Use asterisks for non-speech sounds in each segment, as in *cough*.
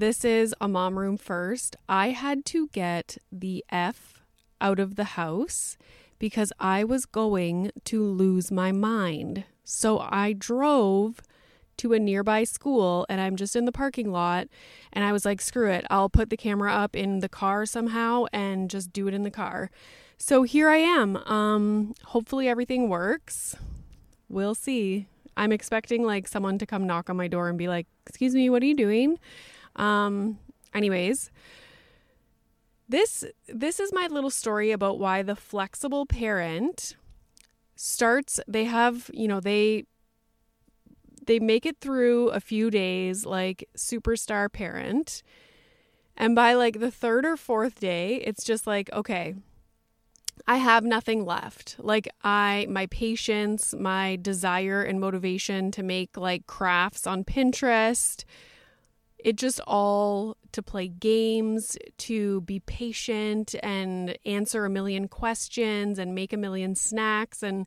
this is a mom room first. I had to get the F out of the house because I was going to lose my mind. So I drove to a nearby school and I'm just in the parking lot and I was like, screw it, I'll put the camera up in the car somehow and just do it in the car. So here I am. Um hopefully everything works. We'll see. I'm expecting like someone to come knock on my door and be like, "Excuse me, what are you doing?" Um anyways, this this is my little story about why the flexible parent starts they have, you know, they they make it through a few days like superstar parent. And by like the third or fourth day, it's just like, okay, I have nothing left. Like I my patience, my desire and motivation to make like crafts on Pinterest, it just all to play games, to be patient and answer a million questions and make a million snacks and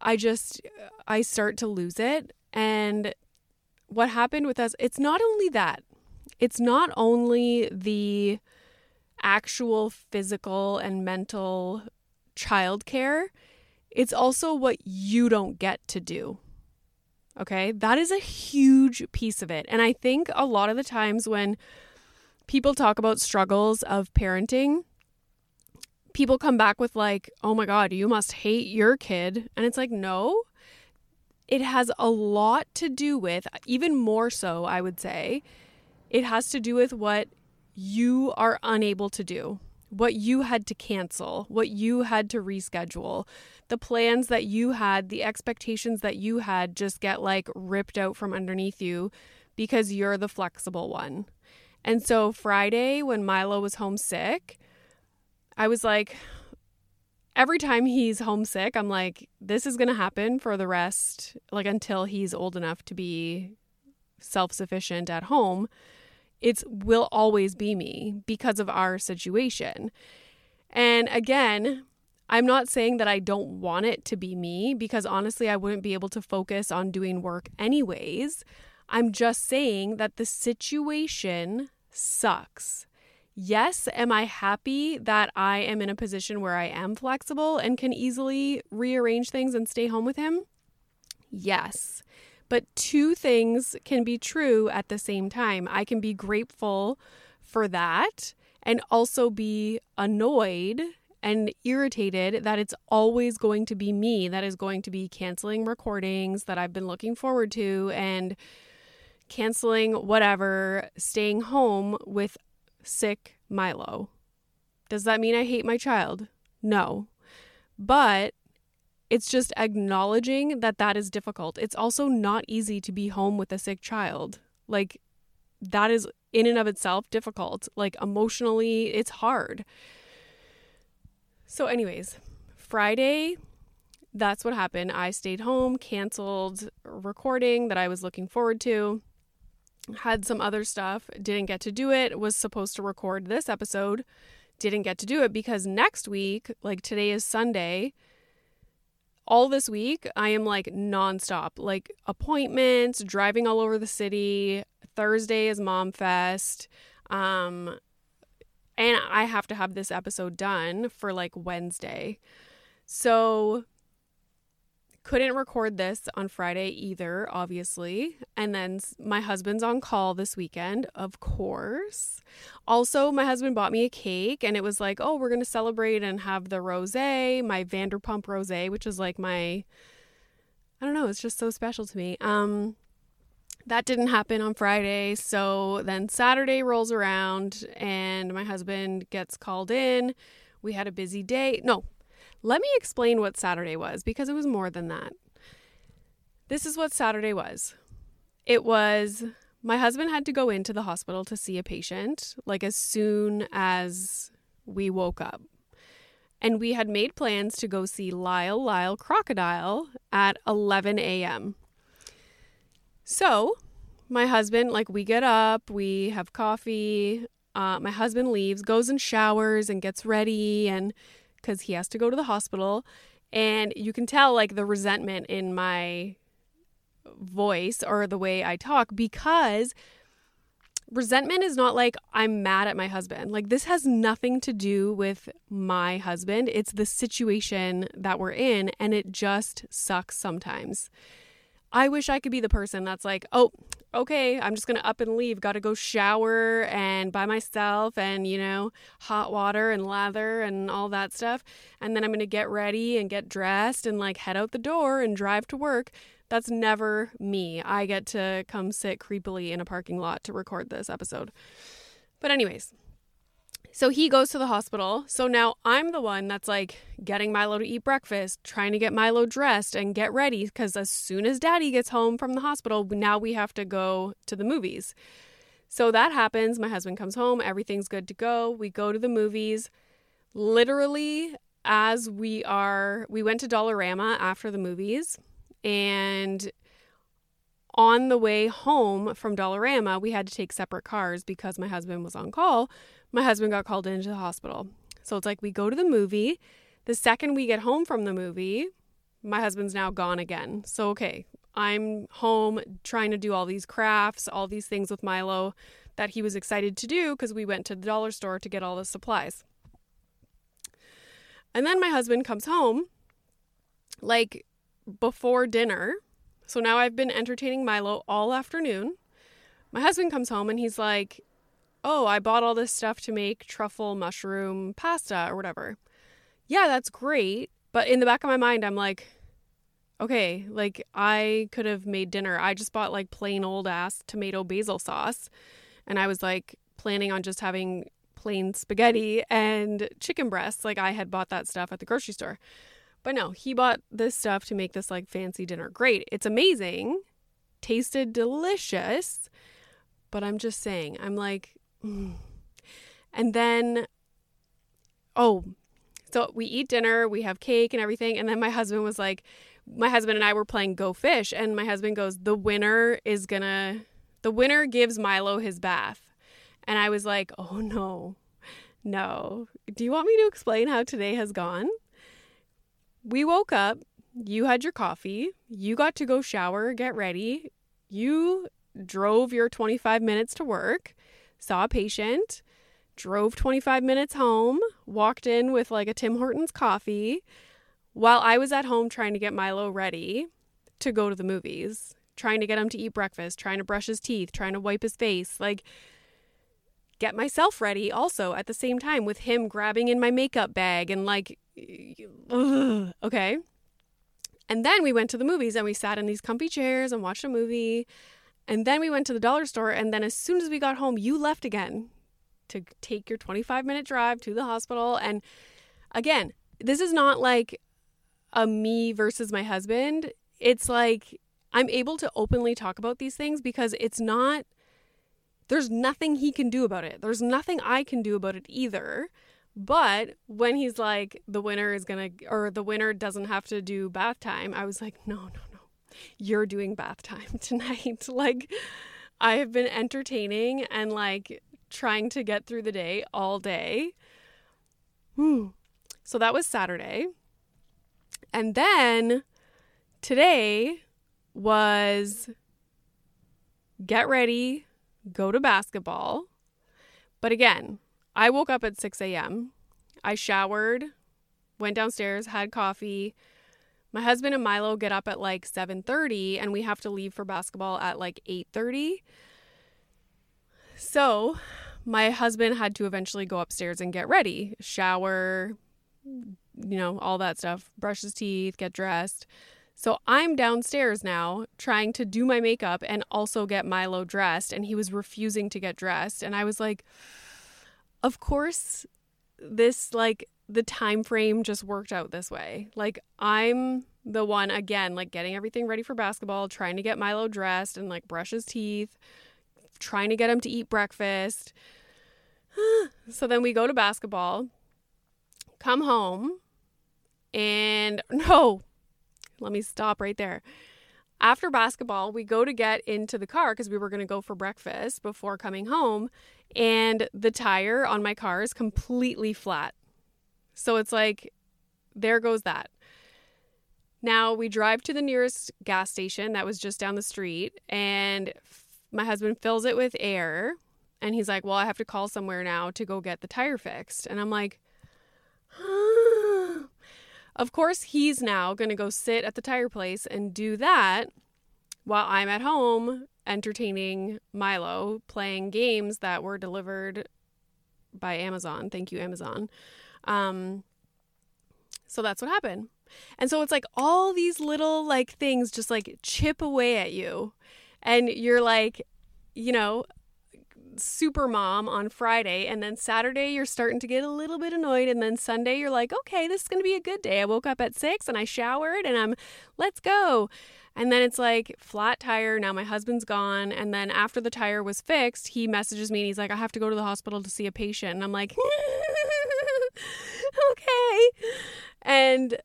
I just I start to lose it and what happened with us it's not only that. It's not only the actual physical and mental childcare, it's also what you don't get to do. Okay, that is a huge piece of it. And I think a lot of the times when people talk about struggles of parenting, people come back with, like, oh my God, you must hate your kid. And it's like, no, it has a lot to do with, even more so, I would say, it has to do with what you are unable to do, what you had to cancel, what you had to reschedule, the plans that you had, the expectations that you had just get like ripped out from underneath you because you're the flexible one. And so Friday, when Milo was homesick, I was like, every time he's homesick, I'm like, this is going to happen for the rest, like until he's old enough to be self sufficient at home it's will always be me because of our situation. And again, I'm not saying that I don't want it to be me because honestly, I wouldn't be able to focus on doing work anyways. I'm just saying that the situation sucks. Yes, am I happy that I am in a position where I am flexible and can easily rearrange things and stay home with him? Yes. But two things can be true at the same time. I can be grateful for that and also be annoyed and irritated that it's always going to be me that is going to be canceling recordings that I've been looking forward to and canceling whatever, staying home with sick Milo. Does that mean I hate my child? No. But it's just acknowledging that that is difficult. It's also not easy to be home with a sick child. Like, that is in and of itself difficult. Like, emotionally, it's hard. So, anyways, Friday, that's what happened. I stayed home, canceled recording that I was looking forward to, had some other stuff, didn't get to do it, was supposed to record this episode, didn't get to do it because next week, like today is Sunday, all this week, I am like nonstop, like appointments, driving all over the city. Thursday is Mom Fest. Um, and I have to have this episode done for like Wednesday. So couldn't record this on Friday either, obviously. And then my husband's on call this weekend, of course. Also, my husband bought me a cake and it was like, oh, we're going to celebrate and have the rose, my Vanderpump rose, which is like my, I don't know, it's just so special to me. Um, that didn't happen on Friday. So then Saturday rolls around and my husband gets called in. We had a busy day. No, let me explain what Saturday was because it was more than that. This is what Saturday was it was my husband had to go into the hospital to see a patient, like as soon as we woke up. And we had made plans to go see Lyle Lyle Crocodile at 11 a.m. So, my husband, like, we get up, we have coffee. Uh, my husband leaves, goes and showers and gets ready, and because he has to go to the hospital. And you can tell, like, the resentment in my voice or the way I talk because resentment is not like I'm mad at my husband. Like, this has nothing to do with my husband. It's the situation that we're in, and it just sucks sometimes. I wish I could be the person that's like, oh, okay, I'm just going to up and leave. Got to go shower and by myself and, you know, hot water and lather and all that stuff. And then I'm going to get ready and get dressed and like head out the door and drive to work. That's never me. I get to come sit creepily in a parking lot to record this episode. But, anyways, so he goes to the hospital. So now I'm the one that's like getting Milo to eat breakfast, trying to get Milo dressed and get ready because as soon as daddy gets home from the hospital, now we have to go to the movies. So that happens. My husband comes home, everything's good to go. We go to the movies. Literally, as we are, we went to Dollarama after the movies and on the way home from Dollarama, we had to take separate cars because my husband was on call. My husband got called into the hospital. So it's like we go to the movie. The second we get home from the movie, my husband's now gone again. So, okay, I'm home trying to do all these crafts, all these things with Milo that he was excited to do because we went to the dollar store to get all the supplies. And then my husband comes home like before dinner. So now I've been entertaining Milo all afternoon. My husband comes home and he's like, Oh, I bought all this stuff to make truffle mushroom pasta or whatever. Yeah, that's great. But in the back of my mind, I'm like, okay, like I could have made dinner. I just bought like plain old ass tomato basil sauce. And I was like planning on just having plain spaghetti and chicken breasts. Like I had bought that stuff at the grocery store. But no, he bought this stuff to make this like fancy dinner. Great. It's amazing. Tasted delicious. But I'm just saying, I'm like, mm. *sighs* and then, oh, so we eat dinner, we have cake and everything. And then my husband was like, my husband and I were playing Go Fish. And my husband goes, the winner is gonna, the winner gives Milo his bath. And I was like, oh no, no. Do you want me to explain how today has gone? We woke up, you had your coffee, you got to go shower, get ready, you drove your 25 minutes to work, saw a patient, drove 25 minutes home, walked in with like a Tim Hortons coffee while I was at home trying to get Milo ready to go to the movies, trying to get him to eat breakfast, trying to brush his teeth, trying to wipe his face, like get myself ready also at the same time with him grabbing in my makeup bag and like ugh, *sighs* okay. And then we went to the movies and we sat in these comfy chairs and watched a movie. And then we went to the dollar store. And then as soon as we got home, you left again to take your 25 minute drive to the hospital. And again, this is not like a me versus my husband. It's like I'm able to openly talk about these things because it's not, there's nothing he can do about it. There's nothing I can do about it either. But when he's like, the winner is gonna, or the winner doesn't have to do bath time, I was like, no, no, no, you're doing bath time *laughs* tonight. *laughs* like, I have been entertaining and like trying to get through the day all day. So that was Saturday. And then today was get ready, go to basketball. But again, I woke up at 6 a.m. I showered, went downstairs, had coffee. My husband and Milo get up at like 7:30 and we have to leave for basketball at like 8:30. So, my husband had to eventually go upstairs and get ready, shower, you know, all that stuff, brush his teeth, get dressed. So I'm downstairs now trying to do my makeup and also get Milo dressed and he was refusing to get dressed and I was like of course this like the time frame just worked out this way. Like I'm the one again like getting everything ready for basketball, trying to get Milo dressed and like brush his teeth, trying to get him to eat breakfast. *sighs* so then we go to basketball. come home and *laughs* no, let me stop right there. After basketball, we go to get into the car because we were going to go for breakfast before coming home. And the tire on my car is completely flat. So it's like, there goes that. Now we drive to the nearest gas station that was just down the street, and my husband fills it with air. And he's like, Well, I have to call somewhere now to go get the tire fixed. And I'm like, Of course, he's now going to go sit at the tire place and do that while I'm at home entertaining Milo playing games that were delivered by Amazon. Thank you, Amazon. Um, so that's what happened. And so it's like all these little like things just like chip away at you. And you're like, you know, super mom on Friday. And then Saturday, you're starting to get a little bit annoyed. And then Sunday, you're like, okay, this is going to be a good day. I woke up at six and I showered and I'm, let's go. And then it's like flat tire. Now my husband's gone. And then after the tire was fixed, he messages me and he's like, I have to go to the hospital to see a patient. And I'm like, *laughs* okay. And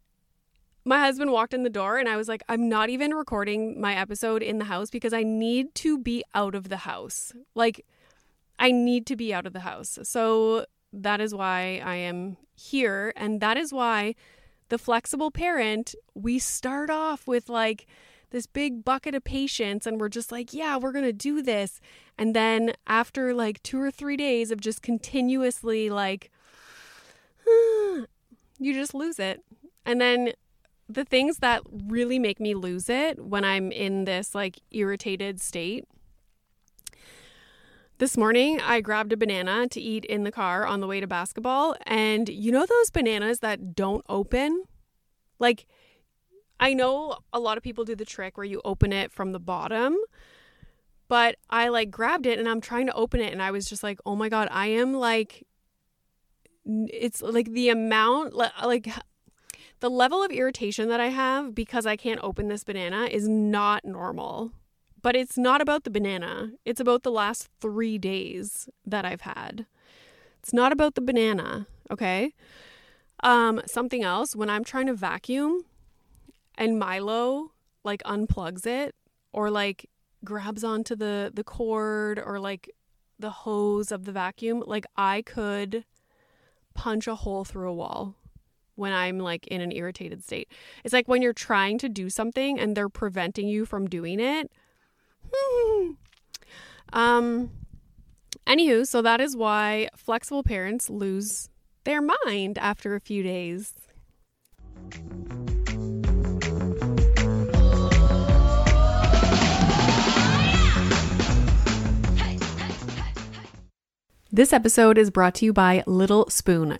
my husband walked in the door and I was like, I'm not even recording my episode in the house because I need to be out of the house. Like, I need to be out of the house. So that is why I am here. And that is why the flexible parent, we start off with like this big bucket of patience and we're just like, yeah, we're going to do this. And then after like two or three days of just continuously like, *sighs* you just lose it. And then the things that really make me lose it when I'm in this like irritated state this morning, I grabbed a banana to eat in the car on the way to basketball. And you know those bananas that don't open? Like, I know a lot of people do the trick where you open it from the bottom, but I like grabbed it and I'm trying to open it. And I was just like, oh my God, I am like, it's like the amount, like, the level of irritation that I have because I can't open this banana is not normal. But it's not about the banana. It's about the last three days that I've had. It's not about the banana, okay? Um, something else, when I'm trying to vacuum and Milo like unplugs it or like grabs onto the the cord or like the hose of the vacuum, like I could punch a hole through a wall when I'm like in an irritated state. It's like when you're trying to do something and they're preventing you from doing it. Um, anywho, so that is why flexible parents lose their mind after a few days. This episode is brought to you by Little Spoon.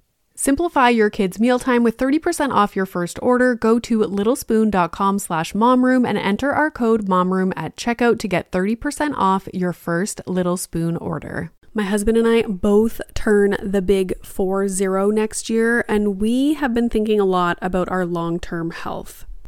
Simplify your kids' mealtime with 30% off your first order. Go to littlespoon.com slash momroom and enter our code momroom at checkout to get 30% off your first Little Spoon order. My husband and I both turn the big 4 0 next year, and we have been thinking a lot about our long term health.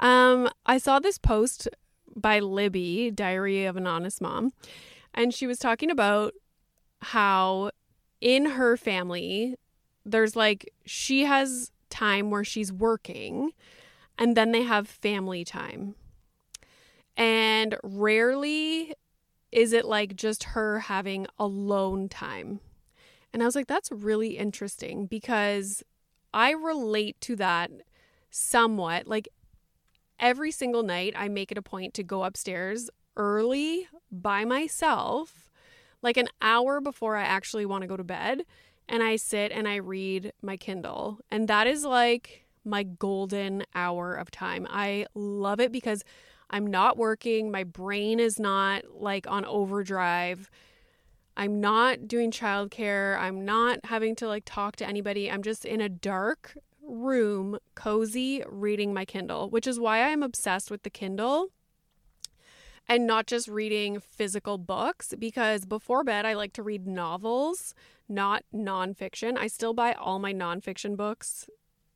Um, I saw this post by Libby, Diary of an Honest Mom, and she was talking about how in her family, there's like, she has time where she's working, and then they have family time. And rarely is it like just her having alone time. And I was like, that's really interesting because I relate to that somewhat. Like every single night, I make it a point to go upstairs early by myself, like an hour before I actually want to go to bed. And I sit and I read my Kindle. And that is like my golden hour of time. I love it because I'm not working, my brain is not like on overdrive. I'm not doing childcare. I'm not having to like talk to anybody. I'm just in a dark room, cozy, reading my Kindle, which is why I'm obsessed with the Kindle and not just reading physical books because before bed I like to read novels, not nonfiction. I still buy all my nonfiction books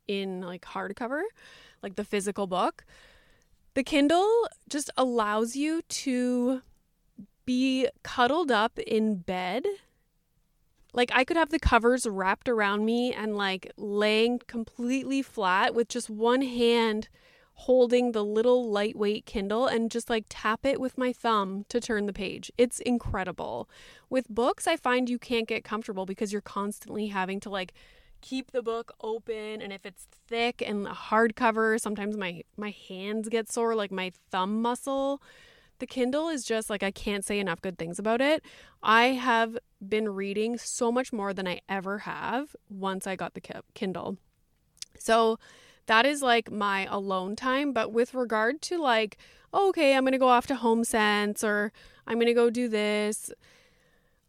in like hardcover, like the physical book. The Kindle just allows you to be cuddled up in bed like I could have the covers wrapped around me and like laying completely flat with just one hand holding the little lightweight Kindle and just like tap it with my thumb to turn the page. It's incredible. With books, I find you can't get comfortable because you're constantly having to like keep the book open and if it's thick and hardcover, sometimes my my hands get sore like my thumb muscle the Kindle is just like I can't say enough good things about it. I have been reading so much more than I ever have once I got the Kindle. So that is like my alone time. But with regard to like, oh, okay, I'm going to go off to HomeSense or I'm going to go do this.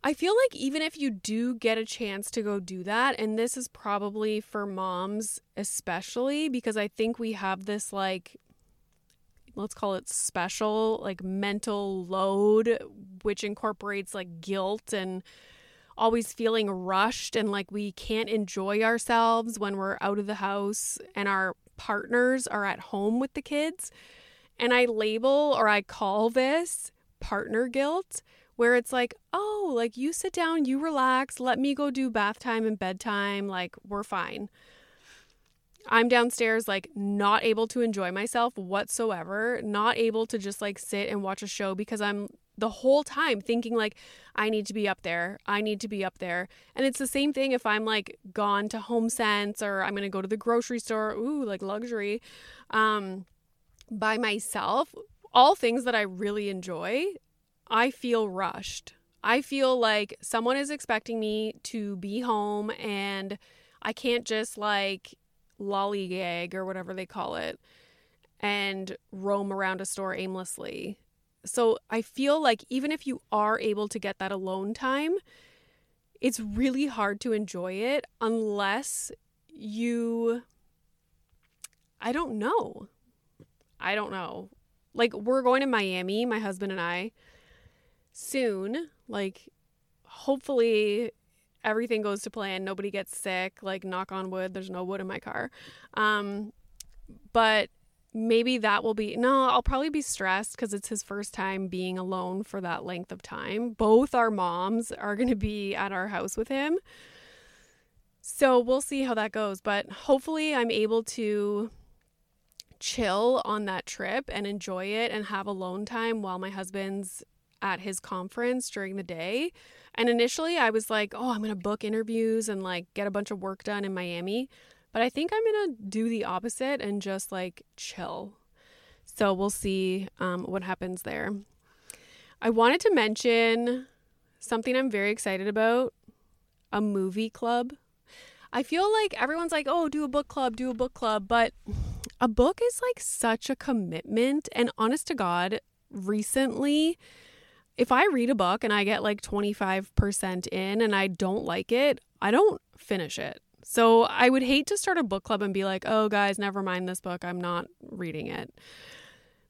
I feel like even if you do get a chance to go do that, and this is probably for moms especially, because I think we have this like let's call it special like mental load which incorporates like guilt and always feeling rushed and like we can't enjoy ourselves when we're out of the house and our partners are at home with the kids. And I label or I call this partner guilt, where it's like, oh, like you sit down, you relax, let me go do bath time and bedtime, like we're fine. I'm downstairs, like not able to enjoy myself whatsoever, not able to just like sit and watch a show because I'm the whole time thinking like I need to be up there. I need to be up there. And it's the same thing if I'm like gone to HomeSense or I'm going to go to the grocery store, ooh, like luxury um by myself. All things that I really enjoy, I feel rushed. I feel like someone is expecting me to be home and I can't just like lollygag or whatever they call it and roam around a store aimlessly. So I feel like even if you are able to get that alone time, it's really hard to enjoy it unless you. I don't know. I don't know. Like, we're going to Miami, my husband and I, soon. Like, hopefully everything goes to plan. Nobody gets sick. Like, knock on wood, there's no wood in my car. Um, but maybe that will be no i'll probably be stressed because it's his first time being alone for that length of time both our moms are going to be at our house with him so we'll see how that goes but hopefully i'm able to chill on that trip and enjoy it and have alone time while my husband's at his conference during the day and initially i was like oh i'm going to book interviews and like get a bunch of work done in miami but I think I'm going to do the opposite and just like chill. So we'll see um, what happens there. I wanted to mention something I'm very excited about a movie club. I feel like everyone's like, oh, do a book club, do a book club. But a book is like such a commitment. And honest to God, recently, if I read a book and I get like 25% in and I don't like it, I don't finish it. So I would hate to start a book club and be like, oh, guys, never mind this book. I'm not reading it.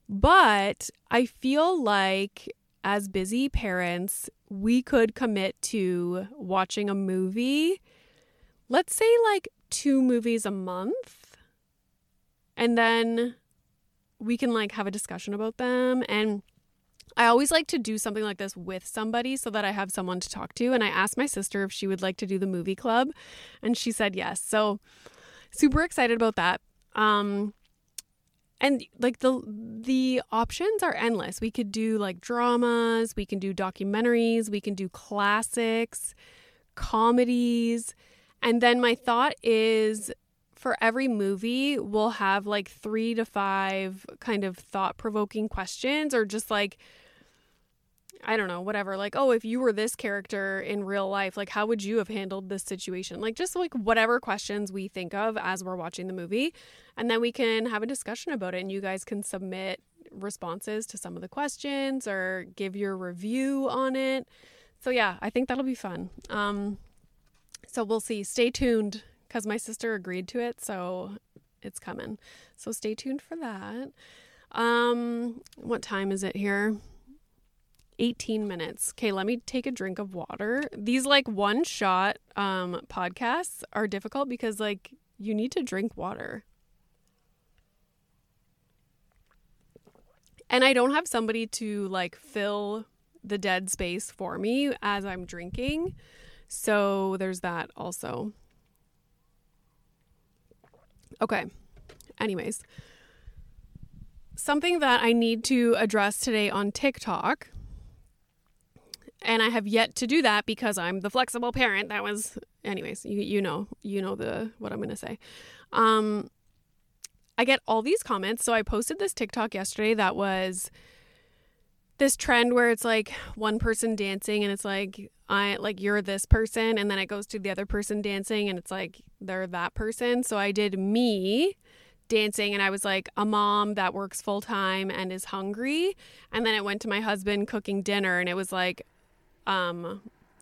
But I feel like as busy parents, we could commit to watching a movie, let's say like two movies a month. And then we can like have a discussion about them. And I always like to do something like this with somebody so that I have someone to talk to. And I asked my sister if she would like to do the movie club, and she said yes. So super excited about that. Um, and like the the options are endless. We could do like dramas, we can do documentaries, we can do classics, comedies. And then my thought is for every movie, we'll have like 3 to 5 kind of thought-provoking questions or just like I don't know, whatever. Like, oh, if you were this character in real life, like, how would you have handled this situation? Like, just like whatever questions we think of as we're watching the movie. And then we can have a discussion about it, and you guys can submit responses to some of the questions or give your review on it. So, yeah, I think that'll be fun. Um, so, we'll see. Stay tuned because my sister agreed to it. So, it's coming. So, stay tuned for that. Um, what time is it here? 18 minutes. Okay, let me take a drink of water. These like one shot um podcasts are difficult because like you need to drink water. And I don't have somebody to like fill the dead space for me as I'm drinking. So there's that also. Okay. Anyways, something that I need to address today on TikTok and I have yet to do that because I'm the flexible parent. That was, anyways, you you know you know the what I'm gonna say. Um, I get all these comments. So I posted this TikTok yesterday that was this trend where it's like one person dancing and it's like I like you're this person and then it goes to the other person dancing and it's like they're that person. So I did me dancing and I was like a mom that works full time and is hungry and then it went to my husband cooking dinner and it was like um,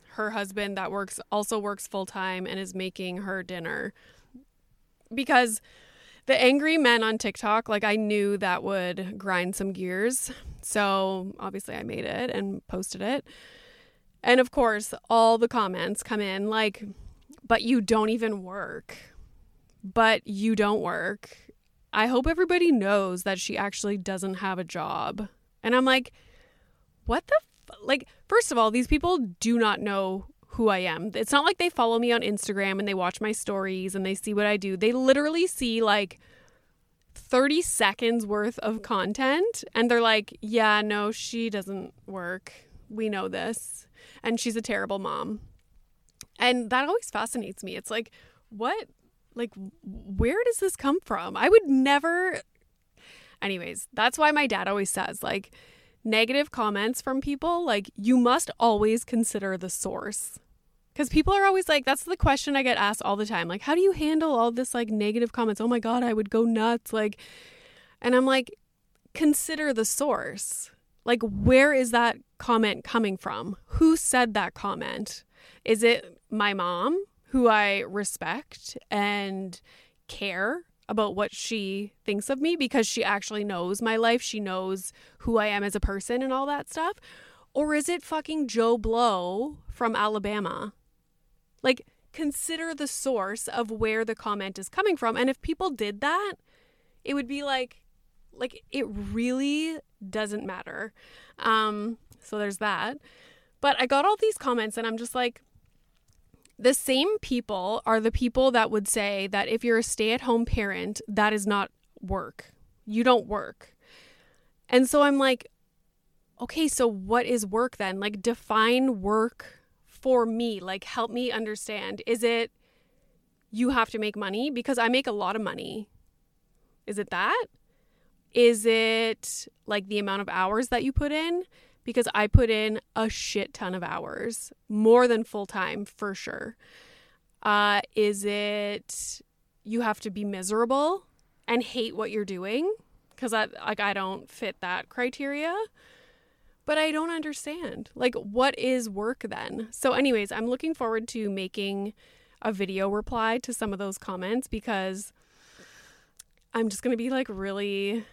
her husband that works also works full time and is making her dinner because the angry men on TikTok, like I knew that would grind some gears. So obviously I made it and posted it. And of course, all the comments come in like, but you don't even work. But you don't work. I hope everybody knows that she actually doesn't have a job. And I'm like, what the f-? like first of all, these people do not know who I am. It's not like they follow me on Instagram and they watch my stories and they see what I do. They literally see like 30 seconds worth of content and they're like, "Yeah, no, she doesn't work. We know this." And she's a terrible mom. And that always fascinates me. It's like, what like where does this come from? I would never Anyways, that's why my dad always says like negative comments from people, like you must always consider the source. Cuz people are always like that's the question I get asked all the time. Like how do you handle all this like negative comments? Oh my god, I would go nuts like and I'm like consider the source. Like where is that comment coming from? Who said that comment? Is it my mom? who I respect and care about what she thinks of me because she actually knows my life. She knows who I am as a person and all that stuff. Or is it fucking Joe Blow from Alabama? Like, consider the source of where the comment is coming from. And if people did that, it would be like, like, it really doesn't matter. Um, so there's that. But I got all these comments and I'm just like, the same people are the people that would say that if you're a stay at home parent, that is not work. You don't work. And so I'm like, okay, so what is work then? Like, define work for me. Like, help me understand. Is it you have to make money? Because I make a lot of money. Is it that? Is it like the amount of hours that you put in? because I put in a shit ton of hours, more than full time for sure. Uh, is it you have to be miserable and hate what you're doing? Because I like I don't fit that criteria. But I don't understand. Like, what is work then? So, anyways, I'm looking forward to making a video reply to some of those comments because I'm just going to be like really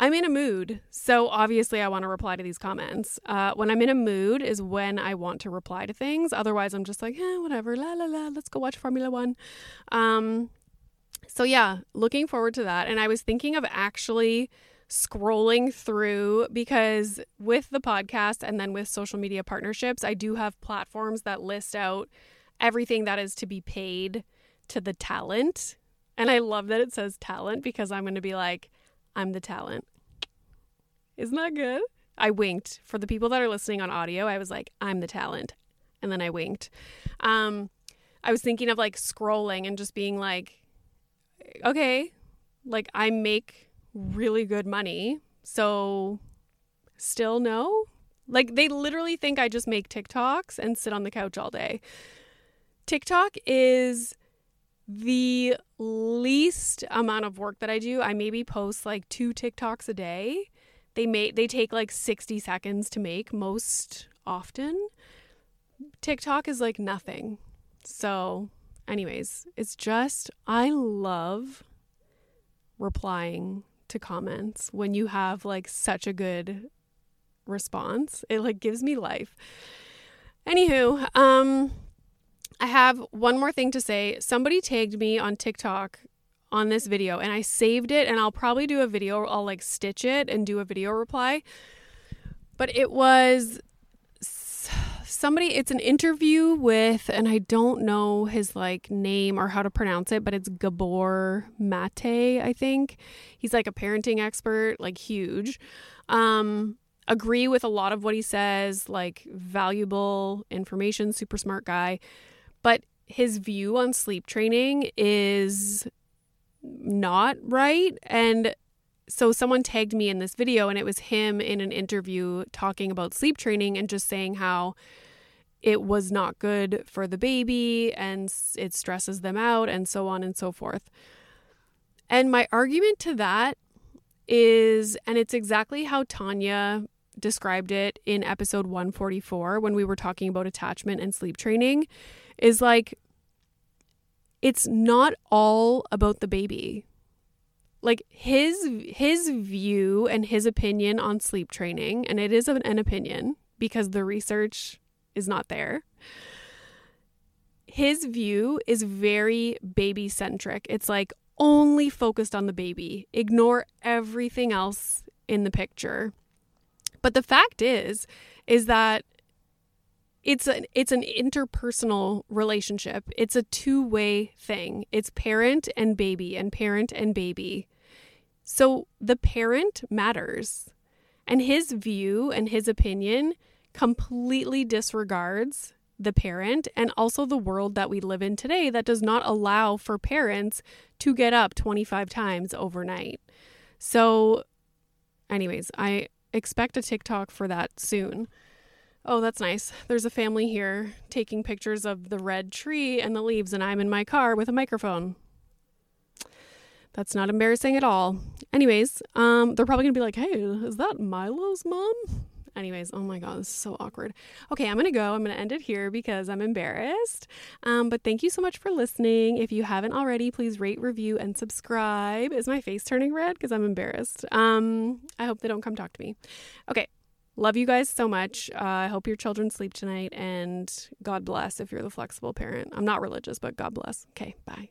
I'm in a mood, so obviously I want to reply to these comments. Uh, when I'm in a mood is when I want to reply to things. Otherwise, I'm just like, eh, whatever, la la la, let's go watch Formula One. Um, so yeah, looking forward to that. And I was thinking of actually scrolling through because with the podcast and then with social media partnerships, I do have platforms that list out everything that is to be paid to the talent. And I love that it says talent because I'm going to be like, I'm the talent. Isn't that good? I winked. For the people that are listening on audio, I was like, I'm the talent. And then I winked. Um, I was thinking of like scrolling and just being like, okay, like I make really good money. So still no? Like they literally think I just make TikToks and sit on the couch all day. TikTok is the least amount of work that I do. I maybe post like two TikToks a day. They may they take like 60 seconds to make most often. TikTok is like nothing. So, anyways, it's just I love replying to comments when you have like such a good response. It like gives me life. Anywho, um I have one more thing to say. Somebody tagged me on TikTok on this video and I saved it and I'll probably do a video I'll like stitch it and do a video reply. But it was somebody it's an interview with and I don't know his like name or how to pronounce it, but it's Gabor Mate, I think. He's like a parenting expert, like huge. Um agree with a lot of what he says, like valuable information, super smart guy. But his view on sleep training is not right. And so someone tagged me in this video, and it was him in an interview talking about sleep training and just saying how it was not good for the baby and it stresses them out and so on and so forth. And my argument to that is, and it's exactly how Tanya described it in episode 144 when we were talking about attachment and sleep training is like it's not all about the baby. like his his view and his opinion on sleep training and it is an, an opinion because the research is not there. His view is very baby centric it's like only focused on the baby. Ignore everything else in the picture. But the fact is is that it's an it's an interpersonal relationship. It's a two-way thing. It's parent and baby and parent and baby. So the parent matters. And his view and his opinion completely disregards the parent and also the world that we live in today that does not allow for parents to get up 25 times overnight. So anyways, I expect a TikTok for that soon. Oh, that's nice. There's a family here taking pictures of the red tree and the leaves, and I'm in my car with a microphone. That's not embarrassing at all. Anyways, um, they're probably gonna be like, "Hey, is that Milo's mom?" Anyways, oh my god, this is so awkward. Okay, I'm gonna go. I'm gonna end it here because I'm embarrassed. Um, but thank you so much for listening. If you haven't already, please rate, review, and subscribe. Is my face turning red? Because I'm embarrassed. Um, I hope they don't come talk to me. Okay, Love you guys so much. Uh, I hope your children sleep tonight, and God bless if you're the flexible parent. I'm not religious, but God bless. Okay, bye.